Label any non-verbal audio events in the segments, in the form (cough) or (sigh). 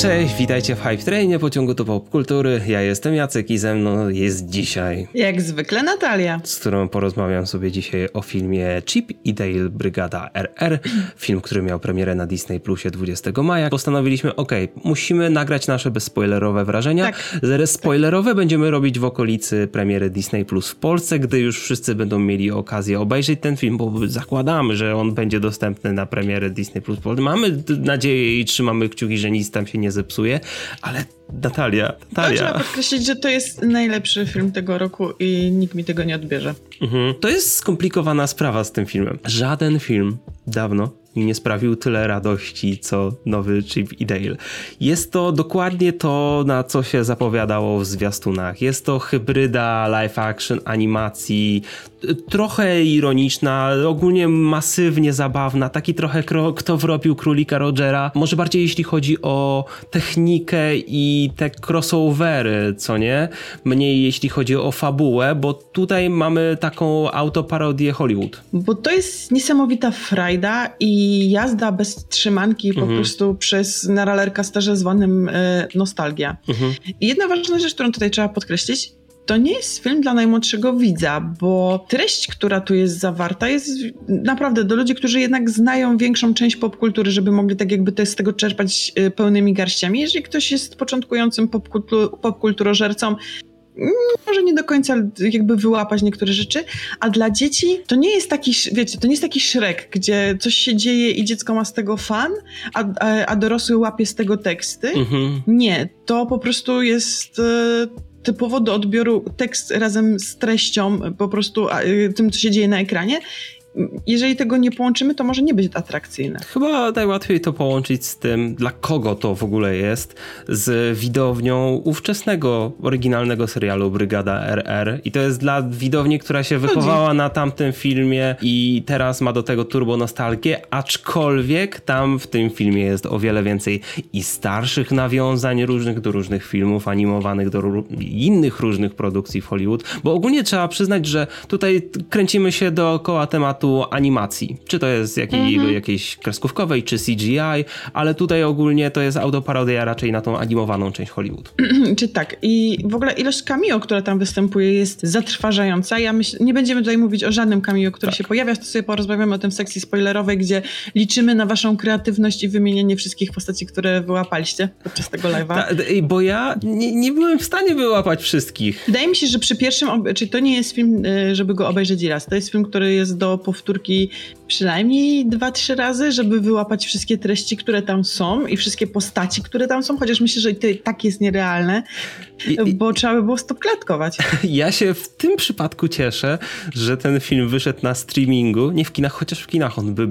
Cześć, witajcie w Hype Trainie pociągu do popkultury. Ja jestem Jacek i ze mną jest dzisiaj. Jak zwykle Natalia. Z którą porozmawiam sobie dzisiaj o filmie Chip i Dale Brygada RR. Film, który miał premierę na Disney Plusie 20 maja. Postanowiliśmy, ok, musimy nagrać nasze bezspoilerowe wrażenia. Tak. Zaraz spoilerowe będziemy robić w okolicy premiery Disney Plus w Polsce, gdy już wszyscy będą mieli okazję obejrzeć ten film, bo zakładamy, że on będzie dostępny na premierę Disney Plus. Mamy nadzieję i trzymamy kciuki, że nic tam się nie zepsuje, ale Natalia, Natalia. trzeba podkreślić, że to jest najlepszy film tego roku i nikt mi tego nie odbierze. Mhm. To jest skomplikowana sprawa z tym filmem. Żaden film dawno mi nie sprawił tyle radości, co nowy Chip i Dale. Jest to dokładnie to, na co się zapowiadało w zwiastunach. Jest to hybryda live action animacji, trochę ironiczna, ogólnie masywnie zabawna, taki trochę kto wrobił królika Rogera. Może bardziej jeśli chodzi o technikę i te crossovery, co nie? Mniej jeśli chodzi o fabułę, bo tutaj mamy taką autoparodię Hollywood. Bo to jest niesamowita frajda i jazda bez trzymanki mhm. po prostu przez na rollercoasterze zwanym e, nostalgia. Mhm. I jedna ważna rzecz, którą tutaj trzeba podkreślić, to nie jest film dla najmłodszego widza, bo treść, która tu jest zawarta, jest naprawdę do ludzi, którzy jednak znają większą część popkultury, żeby mogli tak jakby te, z tego czerpać e, pełnymi garściami. Jeżeli ktoś jest początkującym popkultur, popkulturożercą, może nie do końca jakby wyłapać niektóre rzeczy, a dla dzieci to nie jest taki, wiecie, to nie jest taki szrek, gdzie coś się dzieje i dziecko ma z tego fan, a, a, a dorosły łapie z tego teksty. Mhm. Nie, to po prostu jest e, typowo do odbioru tekst razem z treścią, po prostu y, tym, co się dzieje na ekranie jeżeli tego nie połączymy, to może nie być atrakcyjne. Chyba najłatwiej to połączyć z tym, dla kogo to w ogóle jest, z widownią ówczesnego, oryginalnego serialu Brygada RR. I to jest dla widowni, która się wychowała na tamtym filmie i teraz ma do tego turbo nostalgię, aczkolwiek tam w tym filmie jest o wiele więcej i starszych nawiązań różnych do różnych filmów animowanych, do innych różnych produkcji w Hollywood, bo ogólnie trzeba przyznać, że tutaj kręcimy się dookoła tematu tematu animacji. Czy to jest jakiej, mhm. jakiejś kreskówkowej, czy CGI, ale tutaj ogólnie to jest autoparodia raczej na tą animowaną część Hollywood. (clears throat) czy tak. I w ogóle ilość cameo, która tam występuje jest zatrważająca. Ja myślę, nie będziemy tutaj mówić o żadnym cameo, który tak. się pojawia, to sobie porozmawiamy o tym w sekcji spoilerowej, gdzie liczymy na waszą kreatywność i wymienienie wszystkich postaci, które wyłapaliście podczas tego live'a. bo ja nie, nie byłem w stanie wyłapać wszystkich. Wydaje mi się, że przy pierwszym, czyli to nie jest film, y, żeby go obejrzeć raz. To jest film, który jest do powtórki przynajmniej dwa, trzy razy, żeby wyłapać wszystkie treści, które tam są i wszystkie postaci, które tam są, chociaż myślę, że to tak jest nierealne, I, bo trzeba by było stopklatkować. (laughs) Ja się w tym przypadku cieszę, że ten film wyszedł na streamingu, nie w kinach, chociaż w kinach on by,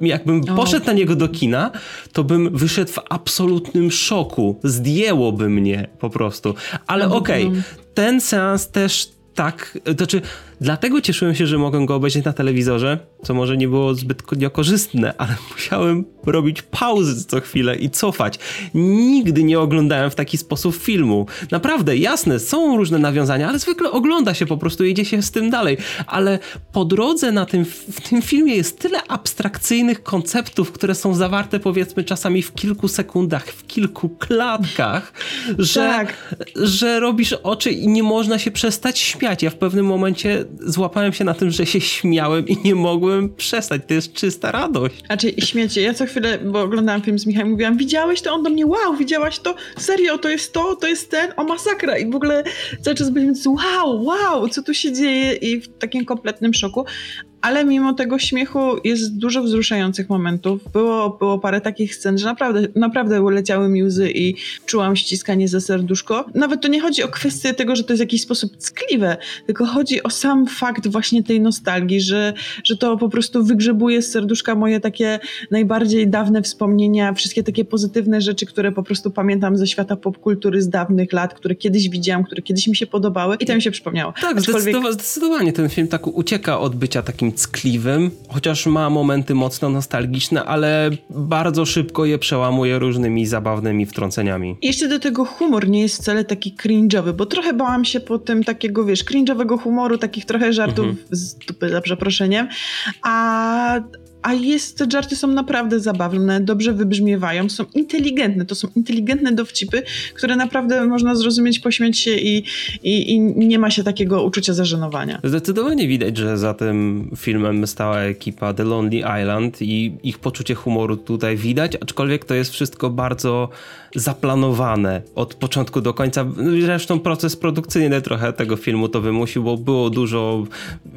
jakbym o. poszedł na niego do kina, to bym wyszedł w absolutnym szoku, zdjęłoby mnie po prostu, ale no, okej, okay, ten seans też tak, to znaczy dlatego cieszyłem się, że mogłem go obejrzeć na telewizorze, co może nie było zbyt korzystne, ale (laughs) musiałem robić pauzy co chwilę i cofać. Nigdy nie oglądałem w taki sposób filmu. Naprawdę, jasne, są różne nawiązania, ale zwykle ogląda się po prostu, jedzie się z tym dalej. Ale po drodze na tym, w tym filmie jest tyle abstrakcyjnych konceptów, które są zawarte powiedzmy czasami w kilku sekundach, w kilku klatkach, że, tak. że robisz oczy i nie można się przestać śmiać. Ja w pewnym momencie złapałem się na tym, że się śmiałem i nie mogłem przestać. To jest czysta radość. Znaczy śmiecie, ja co chwilę, bo oglądałam film z Michałem, mówiłam, widziałeś to? On do mnie, wow, widziałaś to? Serio, to jest to, to jest ten, o masakra. I w ogóle cały czas byliśmy, wow, wow, co tu się dzieje? I w takim kompletnym szoku ale mimo tego śmiechu jest dużo wzruszających momentów. Było, było parę takich scen, że naprawdę, naprawdę leciały mi łzy i czułam ściskanie za serduszko. Nawet to nie chodzi o kwestię tego, że to jest w jakiś sposób ckliwe, tylko chodzi o sam fakt właśnie tej nostalgii, że, że to po prostu wygrzebuje z serduszka moje takie najbardziej dawne wspomnienia, wszystkie takie pozytywne rzeczy, które po prostu pamiętam ze świata popkultury z dawnych lat, które kiedyś widziałam, które kiedyś mi się podobały i to mi się przypomniało. Tak, Aczkolwiek... zdecydowanie ten film tak ucieka od bycia takim tkliwym, chociaż ma momenty mocno nostalgiczne, ale bardzo szybko je przełamuje różnymi zabawnymi wtrąceniami. Jeszcze do tego humor nie jest wcale taki cringe'owy, bo trochę bałam się po tym takiego, wiesz, cringe'owego humoru, takich trochę żartów mhm. z dupy, za przeproszeniem, a, a jest, te żarty są naprawdę zabawne, dobrze wybrzmiewają, są inteligentne, to są inteligentne dowcipy, które naprawdę można zrozumieć, pośmiać się i, i, i nie ma się takiego uczucia zażenowania. Zdecydowanie widać, że za tym filmem stała ekipa The Lonely Island i ich poczucie humoru tutaj widać, aczkolwiek to jest wszystko bardzo zaplanowane od początku do końca. Zresztą proces produkcyjny trochę tego filmu to wymusił, bo było dużo,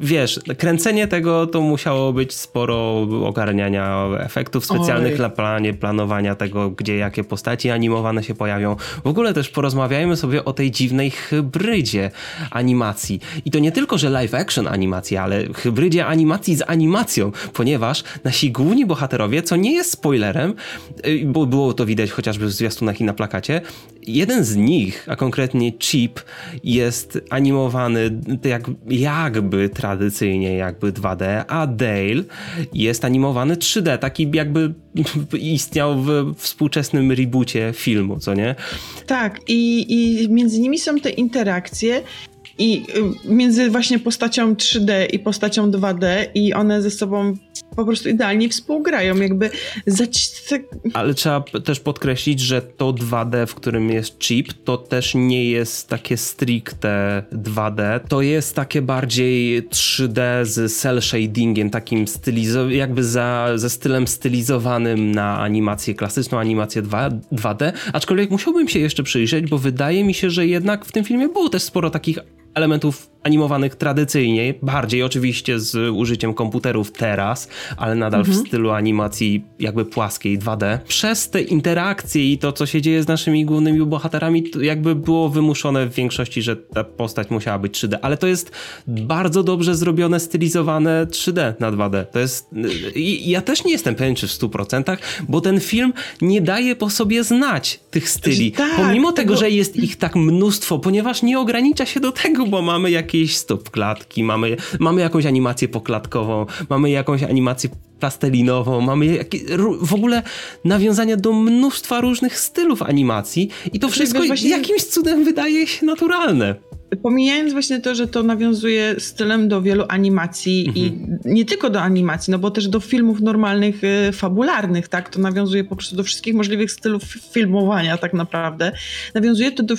wiesz, kręcenie tego to musiało być sporo ogarniania efektów specjalnych Oj. na planie, planowania tego, gdzie jakie postaci animowane się pojawią. W ogóle też porozmawiajmy sobie o tej dziwnej hybrydzie animacji. I to nie tylko, że live action animacji, ale hybrydzie animacji z animacją, ponieważ nasi główni bohaterowie, co nie jest spoilerem, y, bo było to widać chociażby w zwiastunach i na plakacie, jeden z nich, a konkretnie Chip, jest animowany jak, jakby tradycyjnie, jakby 2D, a Dale jest animowany 3D, taki jakby (laughs) istniał w współczesnym reboocie filmu, co nie? Tak, i, i między nimi są te interakcje i y, między właśnie postacią 3D i postacią 2D i one ze sobą po prostu idealnie współgrają, jakby Ale trzeba też podkreślić, że to 2D, w którym jest chip, to też nie jest takie stricte 2D, to jest takie bardziej 3D z cel shadingiem, takim stylizowanym, jakby za, ze stylem stylizowanym na animację klasyczną, animację 2, 2D, aczkolwiek musiałbym się jeszcze przyjrzeć, bo wydaje mi się, że jednak w tym filmie było też sporo takich elementów animowanych tradycyjnie, bardziej oczywiście z użyciem komputerów teraz, ale nadal mhm. w stylu animacji jakby płaskiej 2D. Przez te interakcje i to, co się dzieje z naszymi głównymi bohaterami, jakby było wymuszone w większości, że ta postać musiała być 3D, ale to jest bardzo dobrze zrobione, stylizowane 3D na 2D. To jest... I ja też nie jestem pewien, czy w 100%, bo ten film nie daje po sobie znać tych styli. Tak, Pomimo tego, tego, że jest ich tak mnóstwo, ponieważ nie ogranicza się do tego, bo mamy jakieś stop klatki, mamy, mamy jakąś animację poklatkową, mamy jakąś animację plastelinową, mamy w ogóle nawiązania do mnóstwa różnych stylów animacji i to wszystko właśnie... jakimś cudem wydaje się naturalne. Pomijając właśnie to, że to nawiązuje stylem do wielu animacji mhm. i nie tylko do animacji, no bo też do filmów normalnych, y, fabularnych, tak? To nawiązuje po prostu do wszystkich możliwych stylów filmowania tak naprawdę. Nawiązuje to do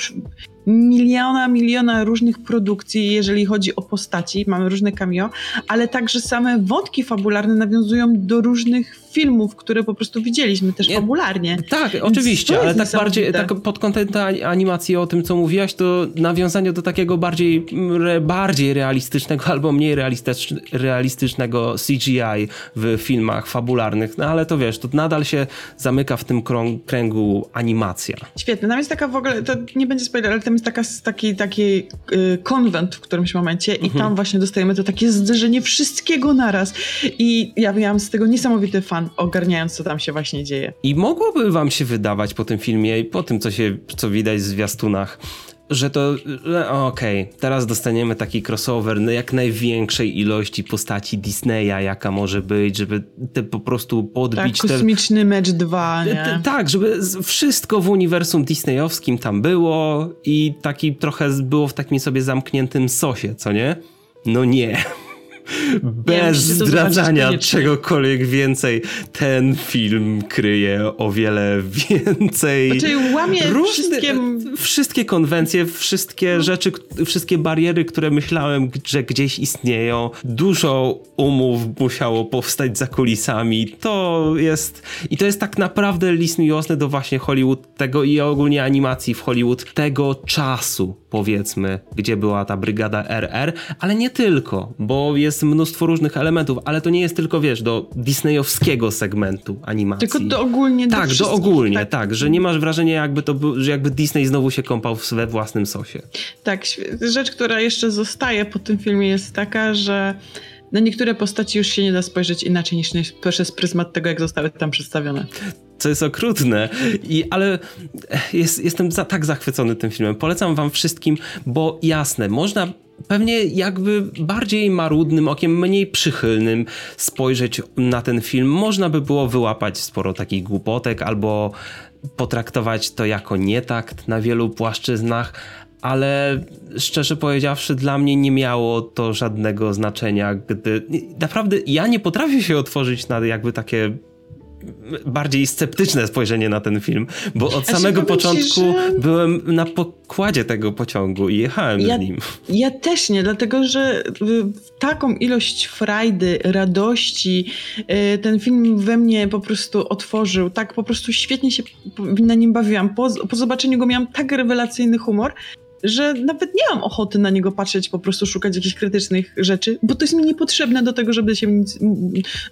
miliona, miliona różnych produkcji, jeżeli chodzi o postaci, mamy różne cameo, ale także same wątki fabularne nawiązują do różnych filmów, które po prostu widzieliśmy też Nie, fabularnie. Tak, Więc oczywiście, ale tak bardziej tak pod kątem animacji o tym, co mówiłaś, to nawiązanie do takiego bardziej, bardziej realistycznego albo mniej realistycznego CGI w filmach fabularnych, no ale to wiesz, to nadal się zamyka w tym kręgu animacja. Świetne, tam jest taka w ogóle, to nie będzie spoiler, ale tam jest taka, taki, taki y, konwent w którymś momencie mhm. i tam właśnie dostajemy to takie zderzenie wszystkiego naraz i ja miałam z tego niesamowity fan, ogarniając co tam się właśnie dzieje. I mogłoby wam się wydawać po tym filmie i po tym, co się, co widać w zwiastunach, że to, okej, okay, teraz dostaniemy taki crossover na jak największej ilości postaci Disneya, jaka może być, żeby te po prostu podbić tak, kosmiczny te... mecz 2, nie? Te, tak, żeby wszystko w uniwersum disneyowskim tam było i taki trochę było w takim sobie zamkniętym sosie, co nie? No nie. Bez zdradzania czegokolwiek więcej, ten film kryje o wiele więcej. Znaczy łamie różne, wszystkie... wszystkie konwencje, wszystkie no. rzeczy, wszystkie bariery, które myślałem, że gdzieś istnieją. Dużo umów musiało powstać za kulisami. To jest i to jest tak naprawdę list miłosny do właśnie Hollywood tego i ogólnie animacji w Hollywood tego czasu, powiedzmy, gdzie była ta brygada RR, ale nie tylko, bo jest jest mnóstwo różnych elementów, ale to nie jest tylko, wiesz, do disneyowskiego segmentu animacji. Tylko do ogólnie Tak, do, do ogólnie, tak. tak. że nie masz wrażenia jakby to że jakby Disney znowu się kąpał we własnym sosie. Tak, rzecz, która jeszcze zostaje po tym filmie jest taka, że na niektóre postaci już się nie da spojrzeć inaczej niż przez pryzmat tego, jak zostały tam przedstawione co jest okrutne, I, ale jest, jestem za, tak zachwycony tym filmem. Polecam wam wszystkim, bo jasne, można pewnie jakby bardziej marudnym okiem, mniej przychylnym spojrzeć na ten film, można by było wyłapać sporo takich głupotek albo potraktować to jako nietakt na wielu płaszczyznach, ale szczerze powiedziawszy, dla mnie nie miało to żadnego znaczenia, gdy naprawdę ja nie potrafię się otworzyć na jakby takie bardziej sceptyczne spojrzenie na ten film, bo od samego początku że... byłem na pokładzie tego pociągu i jechałem ja, z nim. Ja też nie, dlatego że taką ilość frajdy, radości y, ten film we mnie po prostu otworzył. Tak po prostu świetnie się na nim bawiłam. Po, po zobaczeniu go miałam tak rewelacyjny humor, że nawet nie mam ochoty na niego patrzeć, po prostu szukać jakichś krytycznych rzeczy, bo to jest mi niepotrzebne do tego, żeby się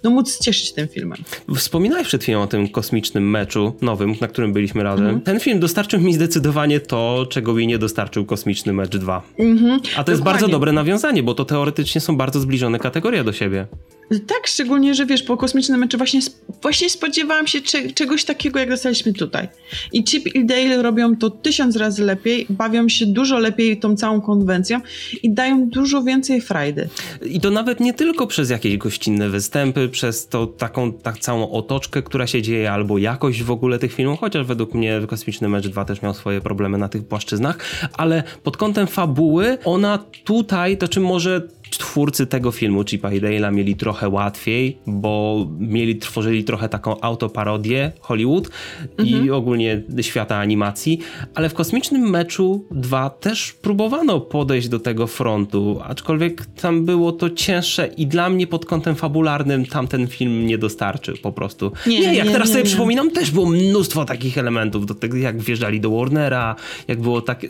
no, móc cieszyć tym filmem. Wspominałeś przed chwilą o tym kosmicznym meczu nowym, na którym byliśmy razem. Mhm. Ten film dostarczył mi zdecydowanie to, czego mi nie dostarczył kosmiczny mecz 2. Mhm. A to Dokładnie. jest bardzo dobre nawiązanie, bo to teoretycznie są bardzo zbliżone kategorie do siebie. Tak, szczególnie, że wiesz, po kosmicznym meczu właśnie, właśnie spodziewałam się cze czegoś takiego, jak dostaliśmy tutaj. I Chip i Dale robią to tysiąc razy lepiej, bawią się dużo lepiej tą całą konwencją i dają dużo więcej frajdy. I to nawet nie tylko przez jakieś gościnne występy, przez to taką tak całą otoczkę, która się dzieje, albo jakość w ogóle tych filmów, chociaż według mnie Kosmiczny Mecz 2 też miał swoje problemy na tych płaszczyznach, ale pod kątem fabuły, ona tutaj, to czy może twórcy tego filmu, Chipa i Dale'a, mieli trochę łatwiej, bo mieli, tworzyli trochę taką autoparodię Hollywood mhm. i ogólnie świata animacji, ale w Kosmicznym Meczu 2 też próbowano podejść do tego frontu, aczkolwiek tam było to cięższe i dla mnie pod kątem fabularnym tamten film nie dostarczył po prostu. Nie, nie jak nie, teraz nie, sobie przypominam, też było mnóstwo takich elementów, do tego jak wjeżdżali do Warnera, jak było tak,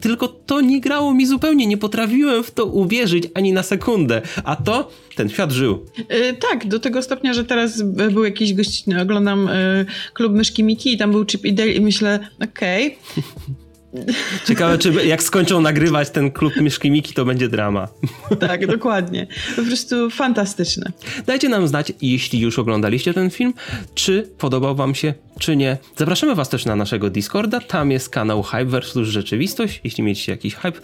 tylko to nie grało mi zupełnie, nie potrafiłem w to uwierzyć ani na sekundę. A to ten świat żył. Yy, tak, do tego stopnia, że teraz był jakiś gościnny, oglądam yy, klub Myszki Miki i tam był Chip i Dale i myślę, okej. Okay. (laughs) Ciekawe, czy jak skończą nagrywać ten klub Myszki Miki, to będzie drama. (laughs) Tak, dokładnie. Po prostu fantastyczne. Dajcie nam znać, jeśli już oglądaliście ten film, czy podobał wam się, czy nie. Zapraszamy was też na naszego Discorda, tam jest kanał Hype vs Rzeczywistość, jeśli mieliście jakiś hype,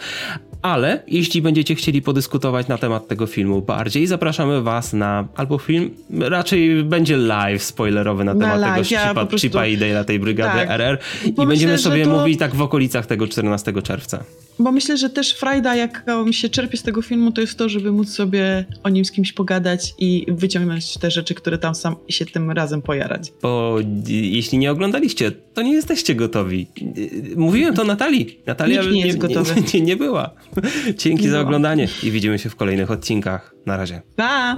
ale jeśli będziecie chcieli podyskutować na temat tego filmu bardziej, zapraszamy was na albo film, raczej będzie live spoilerowy na, na temat live. tego ja Chipa, prostu... Chipa i Dale'a tej brygady tak. RR i Bo będziemy myślę, sobie to... mówić tak w okolicach tego 14 czerwca. Bo myślę, że też frajda, jaka się czerpie z tego filmu, to jest to, żeby móc sobie o nim z kimś pogadać i wyciągnąć te rzeczy, które tam sam się tym razem pojarać. Bo jeśli nie oglądaliście, to nie jesteście gotowi. Mówiłem to Natalii. Natalia Nikt nie, jest gotowy. Nie, (laughs) nie, nie była. Dzięki za oglądanie i widzimy się w kolejnych odcinkach. Na razie. Pa!